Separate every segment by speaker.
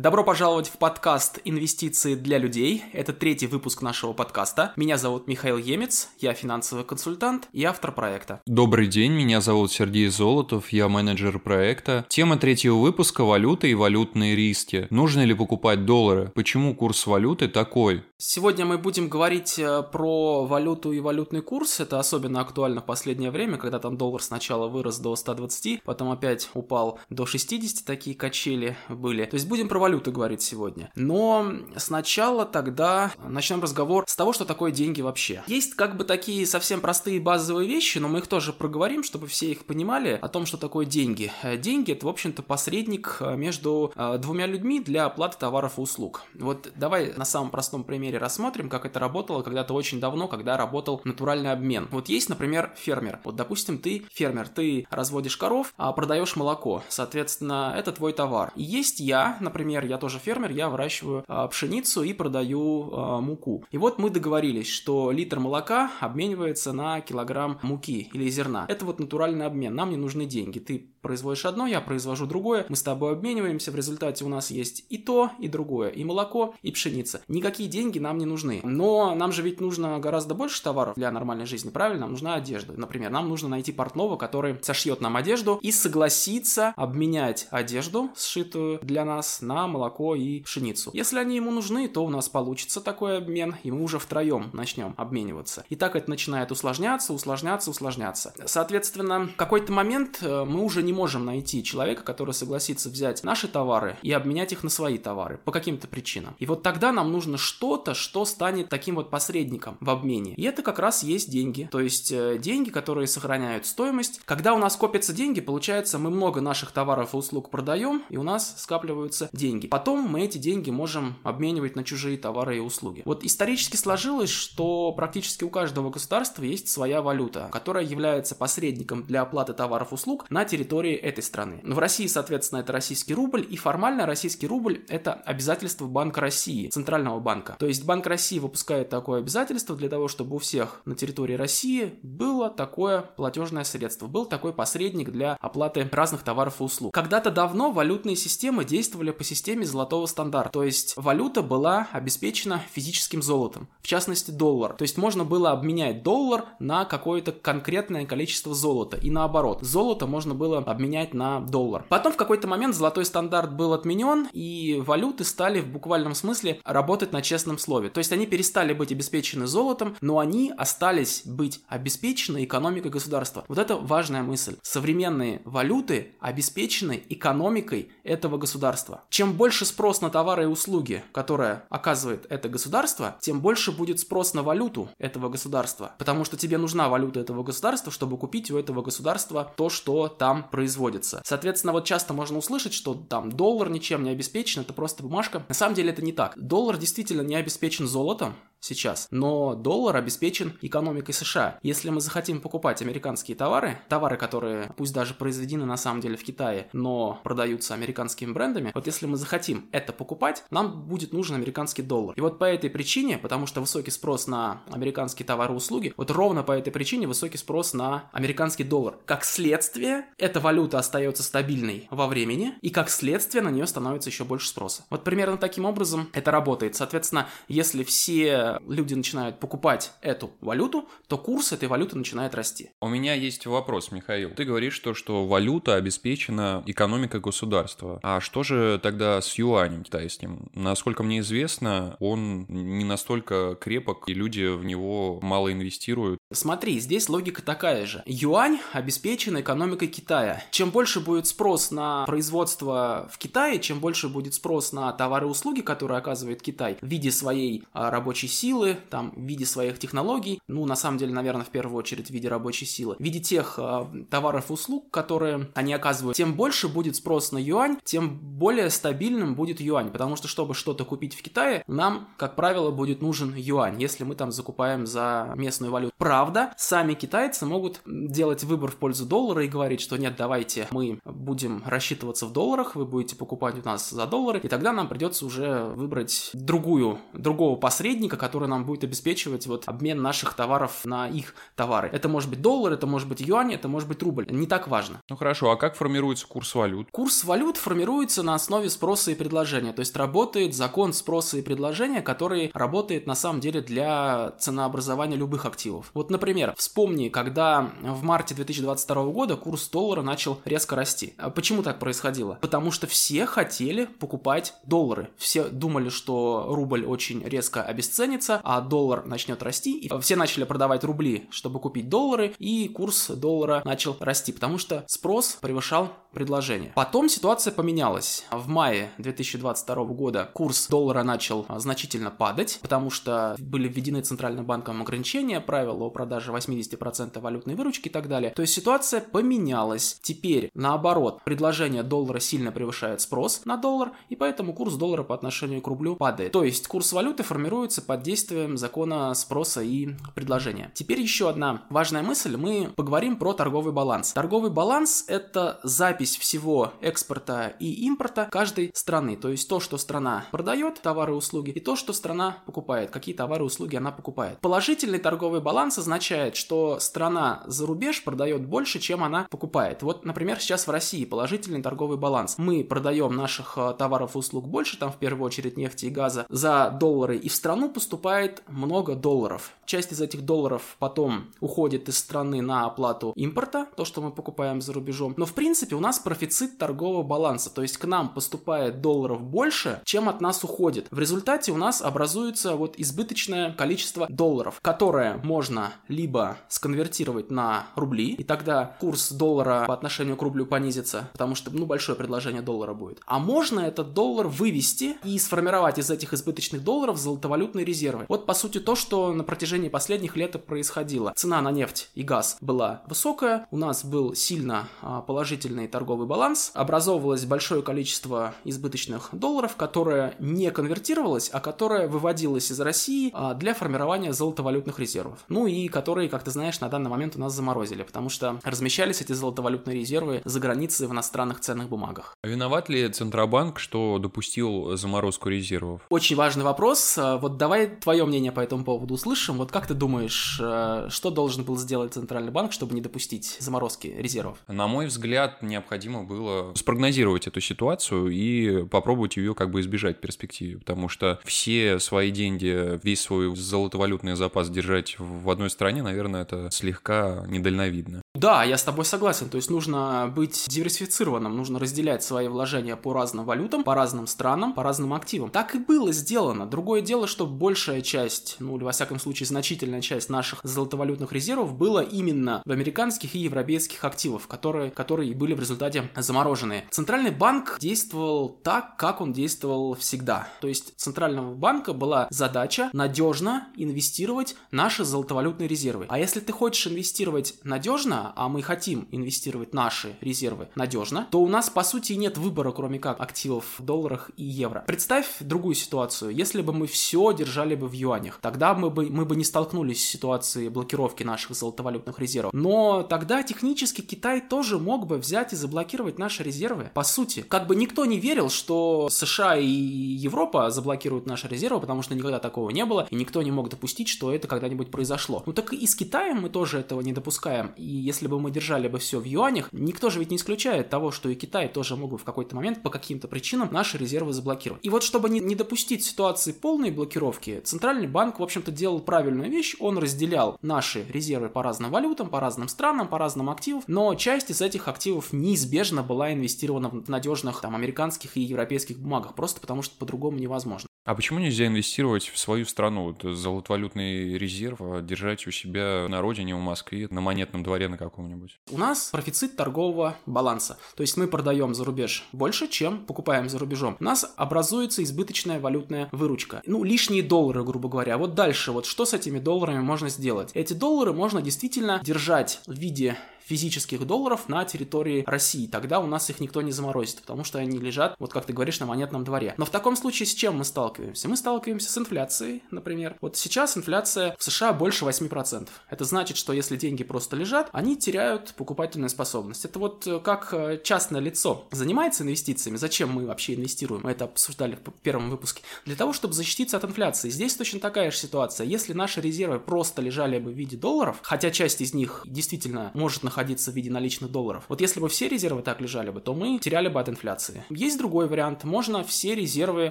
Speaker 1: Добро пожаловать в подкаст «Инвестиции для людей». Это третий выпуск нашего подкаста. Меня зовут Михаил Емец, я финансовый консультант и автор проекта.
Speaker 2: Добрый день, меня зовут Сергей Золотов, я менеджер проекта. Тема третьего выпуска – валюта и валютные риски. Нужно ли покупать доллары? Почему курс валюты такой?
Speaker 1: Сегодня мы будем говорить э, про валюту и валютный курс. Это особенно актуально в последнее время, когда там доллар сначала вырос до 120, потом опять упал до 60, такие качели были. То есть будем про валюту говорить сегодня. Но сначала тогда начнем разговор с того, что такое деньги вообще. Есть как бы такие совсем простые базовые вещи, но мы их тоже проговорим, чтобы все их понимали, о том, что такое деньги. Э, деньги это, в общем-то, посредник э, между двумя людьми для оплаты товаров и услуг. Вот давай на самом простом примере рассмотрим, как это работало когда-то очень давно, когда работал натуральный обмен. Вот есть, например, фермер. Вот, допустим, ты фермер, ты разводишь коров, а продаешь молоко. Соответственно, это твой товар. И есть я, например, я тоже фермер, я выращиваю а, пшеницу и продаю а, муку. И вот мы договорились, что литр молока обменивается на килограмм муки или зерна. Это вот натуральный обмен. Нам не нужны деньги. Ты производишь одно, я произвожу другое, мы с тобой обмениваемся, в результате у нас есть и то, и другое, и молоко, и пшеница. Никакие деньги нам не нужны. Но нам же ведь нужно гораздо больше товаров для нормальной жизни, правильно? Нам нужна одежда. Например, нам нужно найти портного, который сошьет нам одежду и согласится обменять одежду, сшитую для нас, на молоко и пшеницу. Если они ему нужны, то у нас получится такой обмен, и мы уже втроем начнем обмениваться. И так это начинает усложняться, усложняться, усложняться. Соответственно, в какой-то момент э, мы уже не не можем найти человека, который согласится взять наши товары и обменять их на свои товары по каким-то причинам. И вот тогда нам нужно что-то, что станет таким вот посредником в обмене. И это как раз есть деньги. То есть э, деньги, которые сохраняют стоимость. Когда у нас копятся деньги, получается, мы много наших товаров и услуг продаем, и у нас скапливаются деньги. Потом мы эти деньги можем обменивать на чужие товары и услуги. Вот исторически сложилось, что практически у каждого государства есть своя валюта, которая является посредником для оплаты товаров и услуг на территории территории этой страны. В России, соответственно, это российский рубль, и формально российский рубль – это обязательство Банка России, Центрального банка. То есть Банк России выпускает такое обязательство для того, чтобы у всех на территории России было такое платежное средство, был такой посредник для оплаты разных товаров и услуг. Когда-то давно валютные системы действовали по системе золотого стандарта, то есть валюта была обеспечена физическим золотом, в частности доллар. То есть можно было обменять доллар на какое-то конкретное количество золота, и наоборот, золото можно было обменять на доллар. Потом в какой-то момент золотой стандарт был отменен, и валюты стали в буквальном смысле работать на честном слове. То есть они перестали быть обеспечены золотом, но они остались быть обеспечены экономикой государства. Вот это важная мысль. Современные валюты обеспечены экономикой этого государства. Чем больше спрос на товары и услуги, которые оказывает это государство, тем больше будет спрос на валюту этого государства. Потому что тебе нужна валюта этого государства, чтобы купить у этого государства то, что там производится. Соответственно, вот часто можно услышать, что там доллар ничем не обеспечен, это просто бумажка. На самом деле это не так. Доллар действительно не обеспечен золотом, сейчас. Но доллар обеспечен экономикой США. Если мы захотим покупать американские товары, товары, которые пусть даже произведены на самом деле в Китае, но продаются американскими брендами, вот если мы захотим это покупать, нам будет нужен американский доллар. И вот по этой причине, потому что высокий спрос на американские товары и услуги, вот ровно по этой причине высокий спрос на американский доллар. Как следствие, эта валюта остается стабильной во времени, и как следствие на нее становится еще больше спроса. Вот примерно таким образом это работает. Соответственно, если все люди начинают покупать эту валюту, то курс этой валюты начинает расти.
Speaker 2: У меня есть вопрос, Михаил. Ты говоришь, что, что валюта обеспечена экономикой государства. А что же тогда с юанем китайским? Насколько мне известно, он не настолько крепок, и люди в него мало инвестируют.
Speaker 1: Смотри, здесь логика такая же. Юань обеспечен экономикой Китая. Чем больше будет спрос на производство в Китае, чем больше будет спрос на товары и услуги, которые оказывает Китай в виде своей а, рабочей силы, там, в виде своих технологий, ну, на самом деле, наверное, в первую очередь в виде рабочей силы, в виде тех э, товаров и услуг, которые они оказывают, тем больше будет спрос на юань, тем более стабильным будет юань, потому что, чтобы что-то купить в Китае, нам, как правило, будет нужен юань, если мы там закупаем за местную валюту. Правда, сами китайцы могут делать выбор в пользу доллара и говорить, что нет, давайте мы будем рассчитываться в долларах, вы будете покупать у нас за доллары, и тогда нам придется уже выбрать другую, другого посредника, который нам будет обеспечивать вот обмен наших товаров на их товары. Это может быть доллар, это может быть юань, это может быть рубль. Не так важно.
Speaker 2: Ну хорошо, а как формируется курс валют?
Speaker 1: Курс валют формируется на основе спроса и предложения, то есть работает закон спроса и предложения, который работает на самом деле для ценообразования любых активов. Вот, например, вспомни, когда в марте 2022 года курс доллара начал резко расти. А почему так происходило? Потому что все хотели покупать доллары. Все думали, что рубль очень резко обесценится, а доллар начнет расти. И все начали продавать рубли, чтобы купить доллары, и курс доллара начал расти, потому что спрос превышал предложение. Потом ситуация поменялась. В мае 2022 года курс доллара начал значительно падать, потому что были введены Центральным банком ограничения, правила о продаже 80% валютной выручки и так далее. То есть ситуация поменялась. Теперь, наоборот, предложение доллара сильно превышает спрос на доллар, и поэтому курс доллара по отношению к рублю падает. То есть курс валюты формируется под действием закона спроса и предложения. Теперь еще одна важная мысль. Мы поговорим про торговый баланс. Торговый баланс – это запись всего экспорта и импорта каждой страны. То есть то, что страна продает, товары и услуги, и то, что страна покупает, какие товары и услуги она покупает. Положительный торговый баланс означает, что страна за рубеж продает больше, чем она покупает. Вот, например, сейчас в России положительный торговый баланс. Мы продаем наших э, товаров и услуг больше, там в первую очередь нефти и газа, за доллары, и в страну поступает много долларов. Часть из этих долларов потом уходит из страны на оплату импорта, то, что мы покупаем за рубежом. Но в принципе у нас профицит торгового баланса, то есть к нам поступает долларов больше, чем от нас уходит. В результате у нас образуется вот избыточное количество долларов, которое можно либо сконвертировать на рубли, и тогда курс доллара по отношению к рублю понизится, потому что, ну, большое предложение доллара будет. А можно этот доллар вывести и сформировать из этих избыточных долларов золотовалютные резервы. Вот, по сути, то, что на протяжении последних лет происходило. Цена на нефть и газ была высокая, у нас был сильно а, положительный торговый баланс, образовывалось большое количество избыточных долларов, которое не конвертировалось, а которое выводилось из России а, для формирования золотовалютных резервов. Ну и которые, как ты знаешь, на данный момент у нас заморозили, потому что размещались эти золотовалютные резервы за границей в иностранных ценных бумагах.
Speaker 2: А виноват ли Центробанк, что допустил заморозку резервов?
Speaker 1: Очень важный вопрос. А, вот давай твое мнение по этому поводу услышим. Вот как ты думаешь, а, что должен был сделать Центральный банк, чтобы не допустить заморозки резервов?
Speaker 2: На мой взгляд, необходимо было спрогнозировать эту ситуацию и попробовать ее как бы избежать в перспективе, потому что все свои деньги, весь свой золотовалютный запас держать в одной стране, наверное, это слегка недальновидно.
Speaker 1: Да, я с тобой согласен. То есть нужно быть диверсифицированным, нужно разделять свои вложения по разным валютам, по разным странам, по разным активам. Так и было сделано. Другое дело, что большая часть, ну или во всяком случае значительная часть наших золотовалютных резервов была именно в американских и европейских активах, которые, которые были в результате заморожены. Центральный банк действовал так, как он действовал всегда. То есть Центрального банка была задача надежно инвестировать наши золотовалютные резервы. А если ты хочешь инвестировать надежно, а мы хотим инвестировать наши резервы надежно, то у нас по сути нет выбора, кроме как активов в долларах и евро. Представь другую ситуацию. Если бы мы все держали бы в юанях, тогда мы бы, мы бы не столкнулись с ситуацией блокировки наших золотовалютных резервов. Но тогда технически Китай тоже мог бы взять и заблокировать наши резервы. По сути, как бы никто не верил, что США и Европа заблокируют наши резервы, потому что никогда такого не было, и никто не мог допустить, что это когда-нибудь произошло. Ну так и с Китаем мы тоже этого не допускаем. И если бы мы держали бы все в юанях, никто же ведь не исключает того, что и Китай тоже мог бы в какой-то момент по каким-то причинам наши резервы заблокировать. И вот чтобы не, не допустить ситуации полной блокировки, Центральный банк, в общем-то, делал правильную вещь. Он разделял наши резервы по разным валютам, по разным странам, по разным активам, но часть из этих активов неизбежно была инвестирована в надежных там американских и европейских бумагах, просто потому что по-другому невозможно.
Speaker 2: А почему нельзя инвестировать в свою страну? Вот золотовалютный резерв а держать у себя на родине, в Москве, на монетном дворе на каком-нибудь?
Speaker 1: У нас профицит торгового баланса. То есть мы продаем за рубеж больше, чем покупаем за рубежом. У нас образуется избыточная валютная выручка. Ну, лишние доллары, грубо говоря. Вот дальше, вот что с этими долларами можно сделать? Эти доллары можно действительно держать в виде физических долларов на территории России. Тогда у нас их никто не заморозит, потому что они лежат, вот как ты говоришь, на монетном дворе. Но в таком случае с чем мы сталкиваемся? Мы сталкиваемся с инфляцией, например. Вот сейчас инфляция в США больше 8%. Это значит, что если деньги просто лежат, они теряют покупательную способность. Это вот э, как э, частное лицо занимается инвестициями. Зачем мы вообще инвестируем? Мы это обсуждали в первом выпуске. Для того, чтобы защититься от инфляции. Здесь точно такая же ситуация. Если наши резервы просто лежали бы в виде долларов, хотя часть из них действительно может находиться в виде наличных долларов, вот если бы все резервы так лежали бы, то мы теряли бы от инфляции. Есть другой вариант. Можно все резервы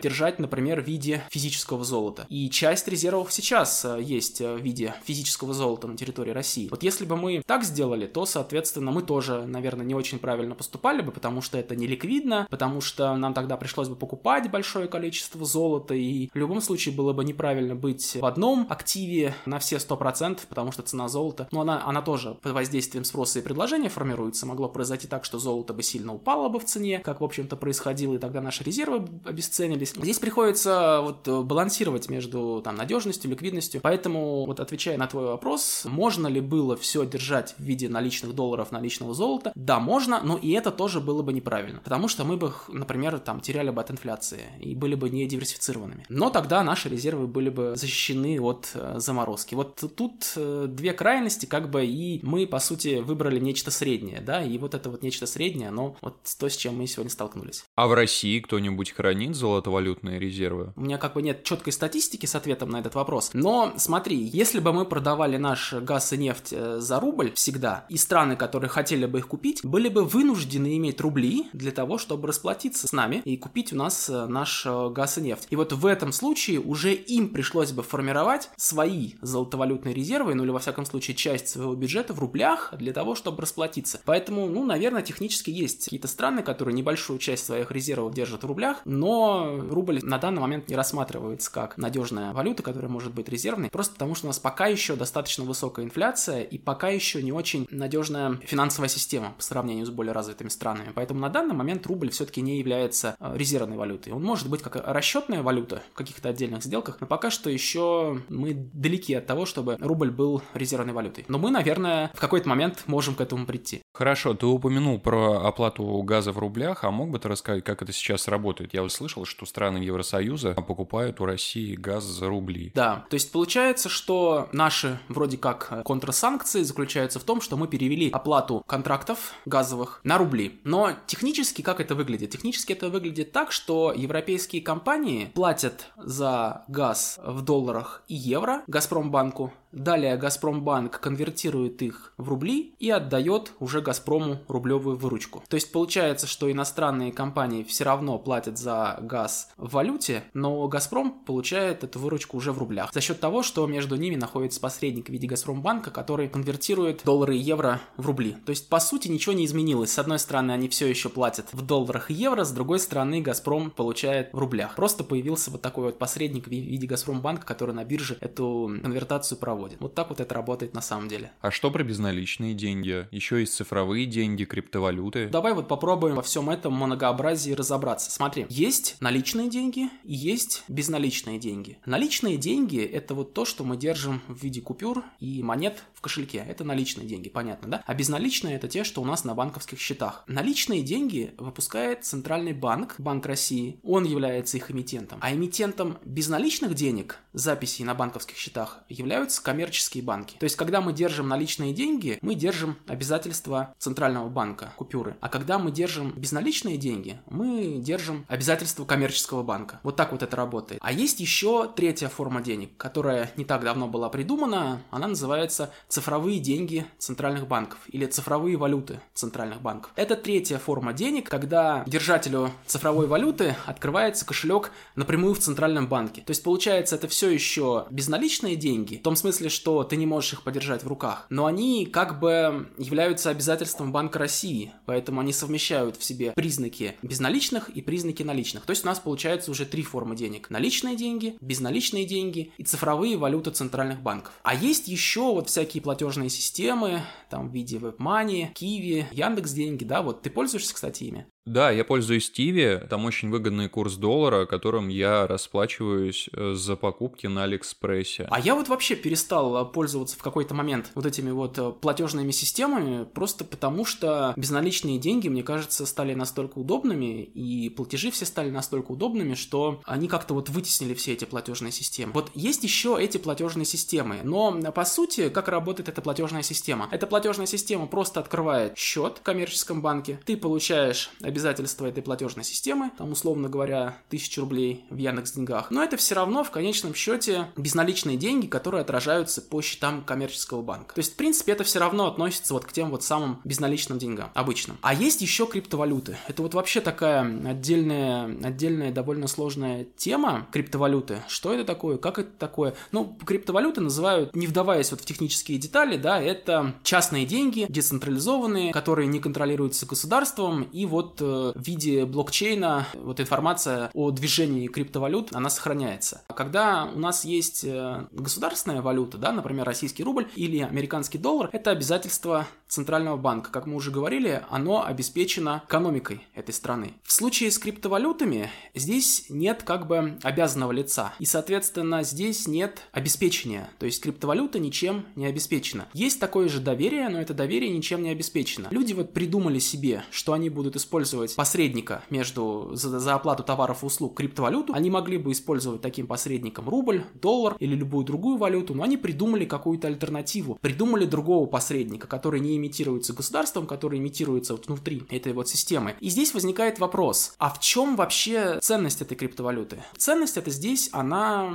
Speaker 1: держать, например, в виде физического золота. И часть резервов сейчас э, есть в виде физического золота на территории России. Вот если бы мы так сделали, то, соответственно, мы тоже, наверное, не очень правильно поступали бы, потому что это не ликвидно, потому что нам тогда пришлось бы покупать большое количество золота, и в любом случае было бы неправильно быть в одном активе на все 100%, потому что цена золота, ну, она, она тоже под воздействием спроса и предложения формируется. Могло произойти так, что золото бы сильно упало бы в цене, как, в общем-то, происходило, и тогда наши резервы обесценились. Здесь приходится вот балансировать между там надежностью, ликвидностью. Поэтому, вот отвечая на твой вопрос, можно ли было все держать в виде наличных долларов, наличного золота? Да, можно, но и это тоже было бы неправильно. Потому что мы бы, например, там теряли бы от инфляции и были бы не диверсифицированными. Но тогда наши резервы были бы защищены от э, заморозки. Вот тут э, две крайности, как бы, и мы, по сути, выбрали нечто среднее, да, и вот это вот нечто среднее, оно вот то, с чем мы сегодня столкнулись.
Speaker 2: А в России кто-нибудь хранит золотовалютные резервы?
Speaker 1: У меня как бы нет четкой статистики с ответом на этот вопрос. Но смотри, если бы мы продавали наш газ и нефть э, за рубль всегда, и страны, которые хотели бы их купить, были бы вынуждены иметь рубли для того, чтобы расплатиться с нами и купить у нас э, наш э, газ и нефть. И вот в этом случае уже им пришлось бы формировать свои золотовалютные резервы, ну или во всяком случае часть своего бюджета в рублях для того, чтобы расплатиться. Поэтому, ну, наверное, технически есть какие-то страны, которые небольшую часть своих резервов держат в рублях, но рубль на данный момент не рассматривается как надежная валюта, которая может быть резервной, просто потому что у нас пока еще достаточно высокая инфляция и пока еще не очень надежная финансовая система по сравнению с более развитыми странами. Поэтому на данный момент рубль все-таки не является э, резервной валютой. Он может быть как расчетная валюта в каких-то отдельных сделках, но пока что еще мы далеки от того, чтобы рубль был резервной валютой. Но мы, наверное, в какой-то момент можем к этому прийти.
Speaker 2: Хорошо, ты упомянул про оплату газа в рублях, а мог бы ты рассказать, как это сейчас работает? Я услышал, что страны Евросоюза покупают у России газ за рубли.
Speaker 1: Да, то есть получается, что наши вроде как контрсанкции заключаются в том, что мы перевели оплату контрактов газовых на рубли. Но технически как это выглядит? Технически это выглядит так, что европейские компании платят за газ в долларах и евро Газпромбанку, Далее Газпромбанк конвертирует их в рубли и отдает уже Газпрому рублевую выручку. То есть получается, что иностранные компании все равно платят за газ в валюте, но Газпром получает эту выручку уже в рублях. За счет того, что между ними находится посредник в виде Газпромбанка, который конвертирует доллары и евро в рубли. То есть по сути ничего не изменилось. С одной стороны они все еще платят в долларах и евро, с другой стороны Газпром получает в рублях. Просто появился вот такой вот посредник в виде Газпромбанка, который на бирже эту конвертацию проводит проводит. Вот так вот это работает на самом деле.
Speaker 2: А что про безналичные деньги? Еще есть цифровые деньги, криптовалюты?
Speaker 1: Давай вот попробуем во всем этом многообразии разобраться. Смотри, есть наличные деньги и есть безналичные деньги. Наличные деньги – это вот то, что мы держим в виде купюр и монет в кошельке. Это наличные деньги, понятно, да? А безналичные – это те, что у нас на банковских счетах. Наличные деньги выпускает Центральный банк, Банк России. Он является их эмитентом. А эмитентом безналичных денег, записей на банковских счетах, являются коммерческие банки. То есть, когда мы держим наличные деньги, мы держим обязательства Центрального банка, купюры. А когда мы держим безналичные деньги, мы держим обязательства коммерческого банка. Вот так вот это работает. А есть еще третья форма денег, которая не так давно была придумана. Она называется цифровые деньги центральных банков или цифровые валюты центральных банков. Это третья форма денег, когда держателю цифровой валюты открывается кошелек напрямую в центральном банке. То есть получается это все еще безналичные деньги, в том смысле, смысле, что ты не можешь их подержать в руках, но они как бы являются обязательством Банка России, поэтому они совмещают в себе признаки безналичных и признаки наличных. То есть у нас получается уже три формы денег. Наличные деньги, безналичные деньги и цифровые валюты центральных банков. А есть еще вот всякие платежные системы, там в виде WebMoney, Kiwi, Яндекс деньги, да, вот ты пользуешься, кстати, ими?
Speaker 2: Да, я пользуюсь Тиви, там очень выгодный курс доллара, которым я расплачиваюсь э, за покупки на Алиэкспрессе.
Speaker 1: А я вот вообще перестал э, пользоваться в какой-то момент вот этими вот э, платежными системами, просто потому что безналичные деньги, мне кажется, стали настолько удобными, и платежи все стали настолько удобными, что они как-то вот вытеснили все эти платежные системы. Вот есть еще эти платежные системы, но по сути, как работает эта платежная система? Эта платежная система просто открывает счет в коммерческом банке, ты получаешь обязательства этой платежной системы, там, условно говоря, 1000 рублей в Яндекс деньгах, но это все равно в конечном счете безналичные деньги, которые отражаются по счетам коммерческого банка. То есть, в принципе, это все равно относится вот к тем вот самым безналичным деньгам, обычным. А есть еще криптовалюты. Это вот вообще такая отдельная, отдельная довольно сложная тема криптовалюты. Что это такое? Как это такое? Ну, криптовалюты называют, не вдаваясь вот в технические детали, да, это частные деньги, децентрализованные, которые не контролируются государством, и вот в виде блокчейна вот информация о движении криптовалют, она сохраняется. Когда у нас есть э, государственная валюта, да, например, российский рубль или американский доллар, это обязательство центрального банка. Как мы уже говорили, оно обеспечено экономикой этой страны. В случае с криптовалютами здесь нет как бы обязанного лица. И, соответственно, здесь нет обеспечения. То есть криптовалюта ничем не обеспечена. Есть такое же доверие, но это доверие ничем не обеспечено. Люди вот придумали себе, что они будут использовать посредника между за, за оплату товаров и услуг криптовалюту. Они могли бы использовать таким посредником рубль, доллар или любую другую валюту, но они придумали какую-то альтернативу. Придумали другого посредника, который не имитируется государством, который имитируется вот внутри этой вот системы. И здесь возникает вопрос, а в чем вообще ценность этой криптовалюты? Ценность это здесь, она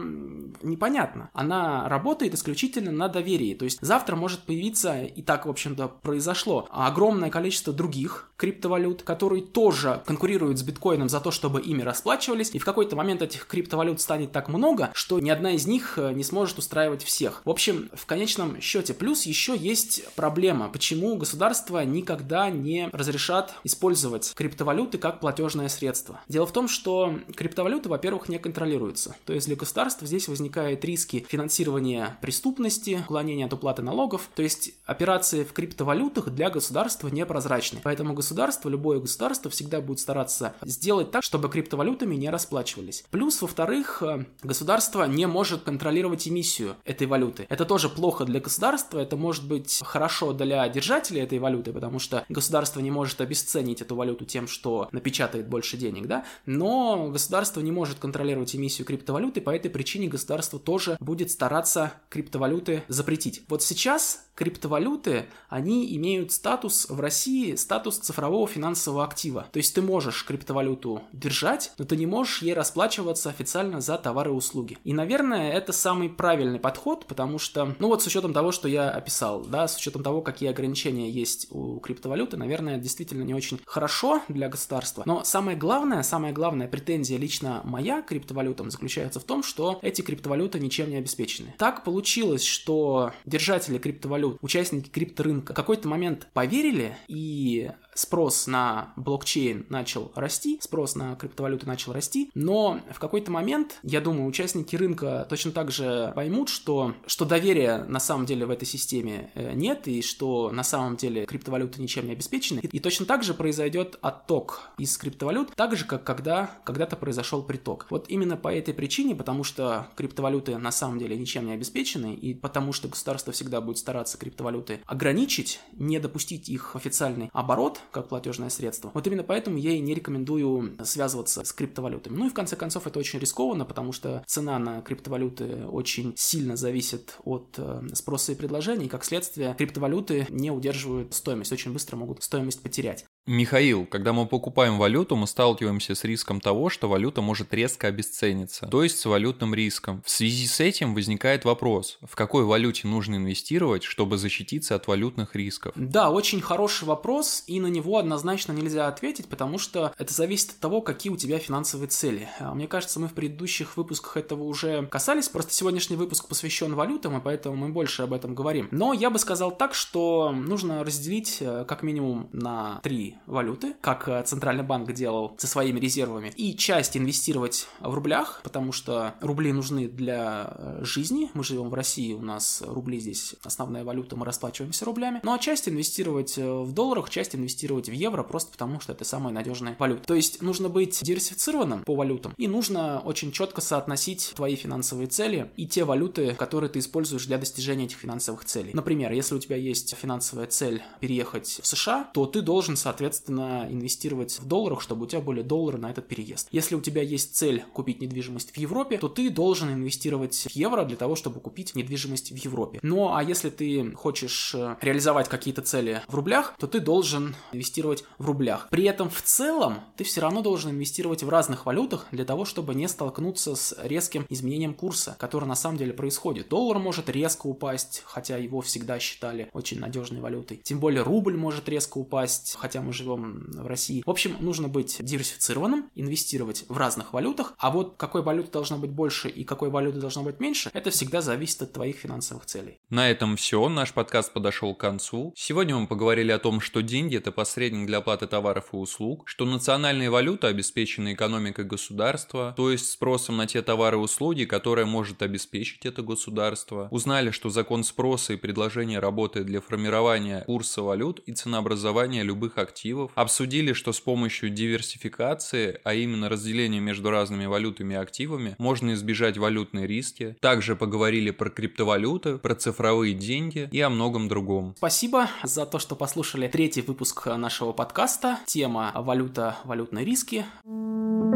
Speaker 1: непонятна. Она работает исключительно на доверии. То есть завтра может появиться, и так, в общем-то, произошло, огромное количество других криптовалют, которые тоже конкурируют с биткоином за то, чтобы ими расплачивались, и в какой-то момент этих криптовалют станет так много, что ни одна из них э, не сможет устраивать всех. В общем, в конечном счете, плюс еще есть проблема, почему почему государства никогда не разрешат использовать криптовалюты как платежное средство. Дело в том, что криптовалюты, во-первых, не контролируются. То есть для государства здесь возникают риски финансирования преступности, уклонения от уплаты налогов. То есть операции в криптовалютах для государства непрозрачны. Поэтому государство, любое государство всегда будет стараться сделать так, чтобы криптовалютами не расплачивались. Плюс, во-вторых, государство не может контролировать эмиссию этой валюты. Это тоже плохо для государства, это может быть хорошо для держателей этой валюты, потому что государство не может обесценить эту валюту тем, что напечатает больше денег, да, но государство не может контролировать эмиссию криптовалюты, по этой причине государство тоже будет стараться криптовалюты запретить. Вот сейчас криптовалюты, они имеют статус в России, статус цифрового финансового актива. То есть ты можешь криптовалюту держать, но ты не можешь ей расплачиваться официально за товары и услуги. И, наверное, это самый правильный подход, потому что, ну вот с учетом того, что я описал, да, с учетом того, какие ограничения есть у криптовалюты, наверное, действительно не очень хорошо для государства. Но самое главное, самая главная претензия лично моя к криптовалютам заключается в том, что эти криптовалюты ничем не обеспечены. Так получилось, что держатели криптовалют криптовалют, участники крипторынка в какой-то момент поверили и спрос на блокчейн начал расти, спрос на криптовалюты начал расти, но в какой-то момент, я думаю, участники рынка точно так же поймут, что, что доверия на самом деле в этой системе э, нет, и что на самом деле криптовалюты ничем не обеспечены, и, и точно так же произойдет отток из криптовалют, так же, как когда когда-то произошел приток. Вот именно по этой причине, потому что криптовалюты на самом деле ничем не обеспечены, и потому что государство всегда будет стараться криптовалюты ограничить, не допустить их официальный оборот, как платежное средство. Вот именно поэтому я и не рекомендую связываться с криптовалютами. Ну и в конце концов это очень рискованно, потому что цена на криптовалюты очень сильно зависит от э, спроса и предложения, и как следствие криптовалюты не удерживают стоимость, очень быстро могут стоимость потерять.
Speaker 2: Михаил, когда мы покупаем валюту, мы сталкиваемся с риском того, что валюта может резко обесцениться, то есть с валютным риском. В связи с этим возникает вопрос, в какой валюте нужно инвестировать, чтобы защититься от валютных рисков?
Speaker 1: Да, очень хороший вопрос, и на него однозначно нельзя ответить, потому что это зависит от того, какие у тебя финансовые цели. А, мне кажется, мы в предыдущих выпусках этого уже касались, просто сегодняшний выпуск посвящен валютам, и поэтому мы больше об этом говорим. Но я бы сказал так, что нужно разделить э, как минимум на три валюты, как э, Центральный банк делал со своими резервами, и часть инвестировать в рублях, потому что рубли нужны для э, жизни. Мы живем в России, у нас рубли здесь основная валюта, мы расплачиваемся рублями. Ну а часть инвестировать э, в долларах, часть инвестировать в евро, просто потому что это самая надежная валюта. То есть нужно быть диверсифицированным по валютам, и нужно очень четко соотносить твои финансовые цели и те валюты, которые ты используешь для достижения этих финансовых целей. Например, если у тебя есть финансовая цель переехать в США, то ты должен, соответственно, инвестировать в долларах, чтобы у тебя были доллары на этот переезд. Если у тебя есть цель купить недвижимость в Европе, то ты должен инвестировать в евро для того, чтобы купить недвижимость в Европе. Ну а если ты хочешь э, реализовать какие-то цели в рублях, то ты должен инвестировать в рублях. При этом в целом ты все равно должен инвестировать в разных валютах для того, чтобы не столкнуться с резким изменением курса, который на самом деле происходит. Доллар может резко упасть, хотя его всегда считали очень надежной валютой. Тем более рубль может резко упасть, хотя мы живем в России. В общем, нужно быть диверсифицированным, инвестировать в разных валютах, а вот какой валюты должно быть больше и какой валюты должно быть меньше, это всегда зависит от твоих финансовых целей.
Speaker 2: На этом все. Наш подкаст подошел к концу. Сегодня мы поговорили о том, что деньги – это посредник для оплаты товаров и услуг, что национальные валюты обеспечены экономикой государства, то есть спросом на те товары и услуги, которые может обеспечить это государство. Узнали, что закон спроса и предложения работает для формирования курса валют и ценообразования любых активов. Обсудили, что с помощью диверсификации, а именно разделения между разными валютами и активами, можно избежать валютные риски. Также поговорили про криптовалюты, про цифровые деньги и о многом другом.
Speaker 1: Спасибо за то, что послушали третий выпуск нашего подкаста. Тема «Валюта, валютные риски». thank you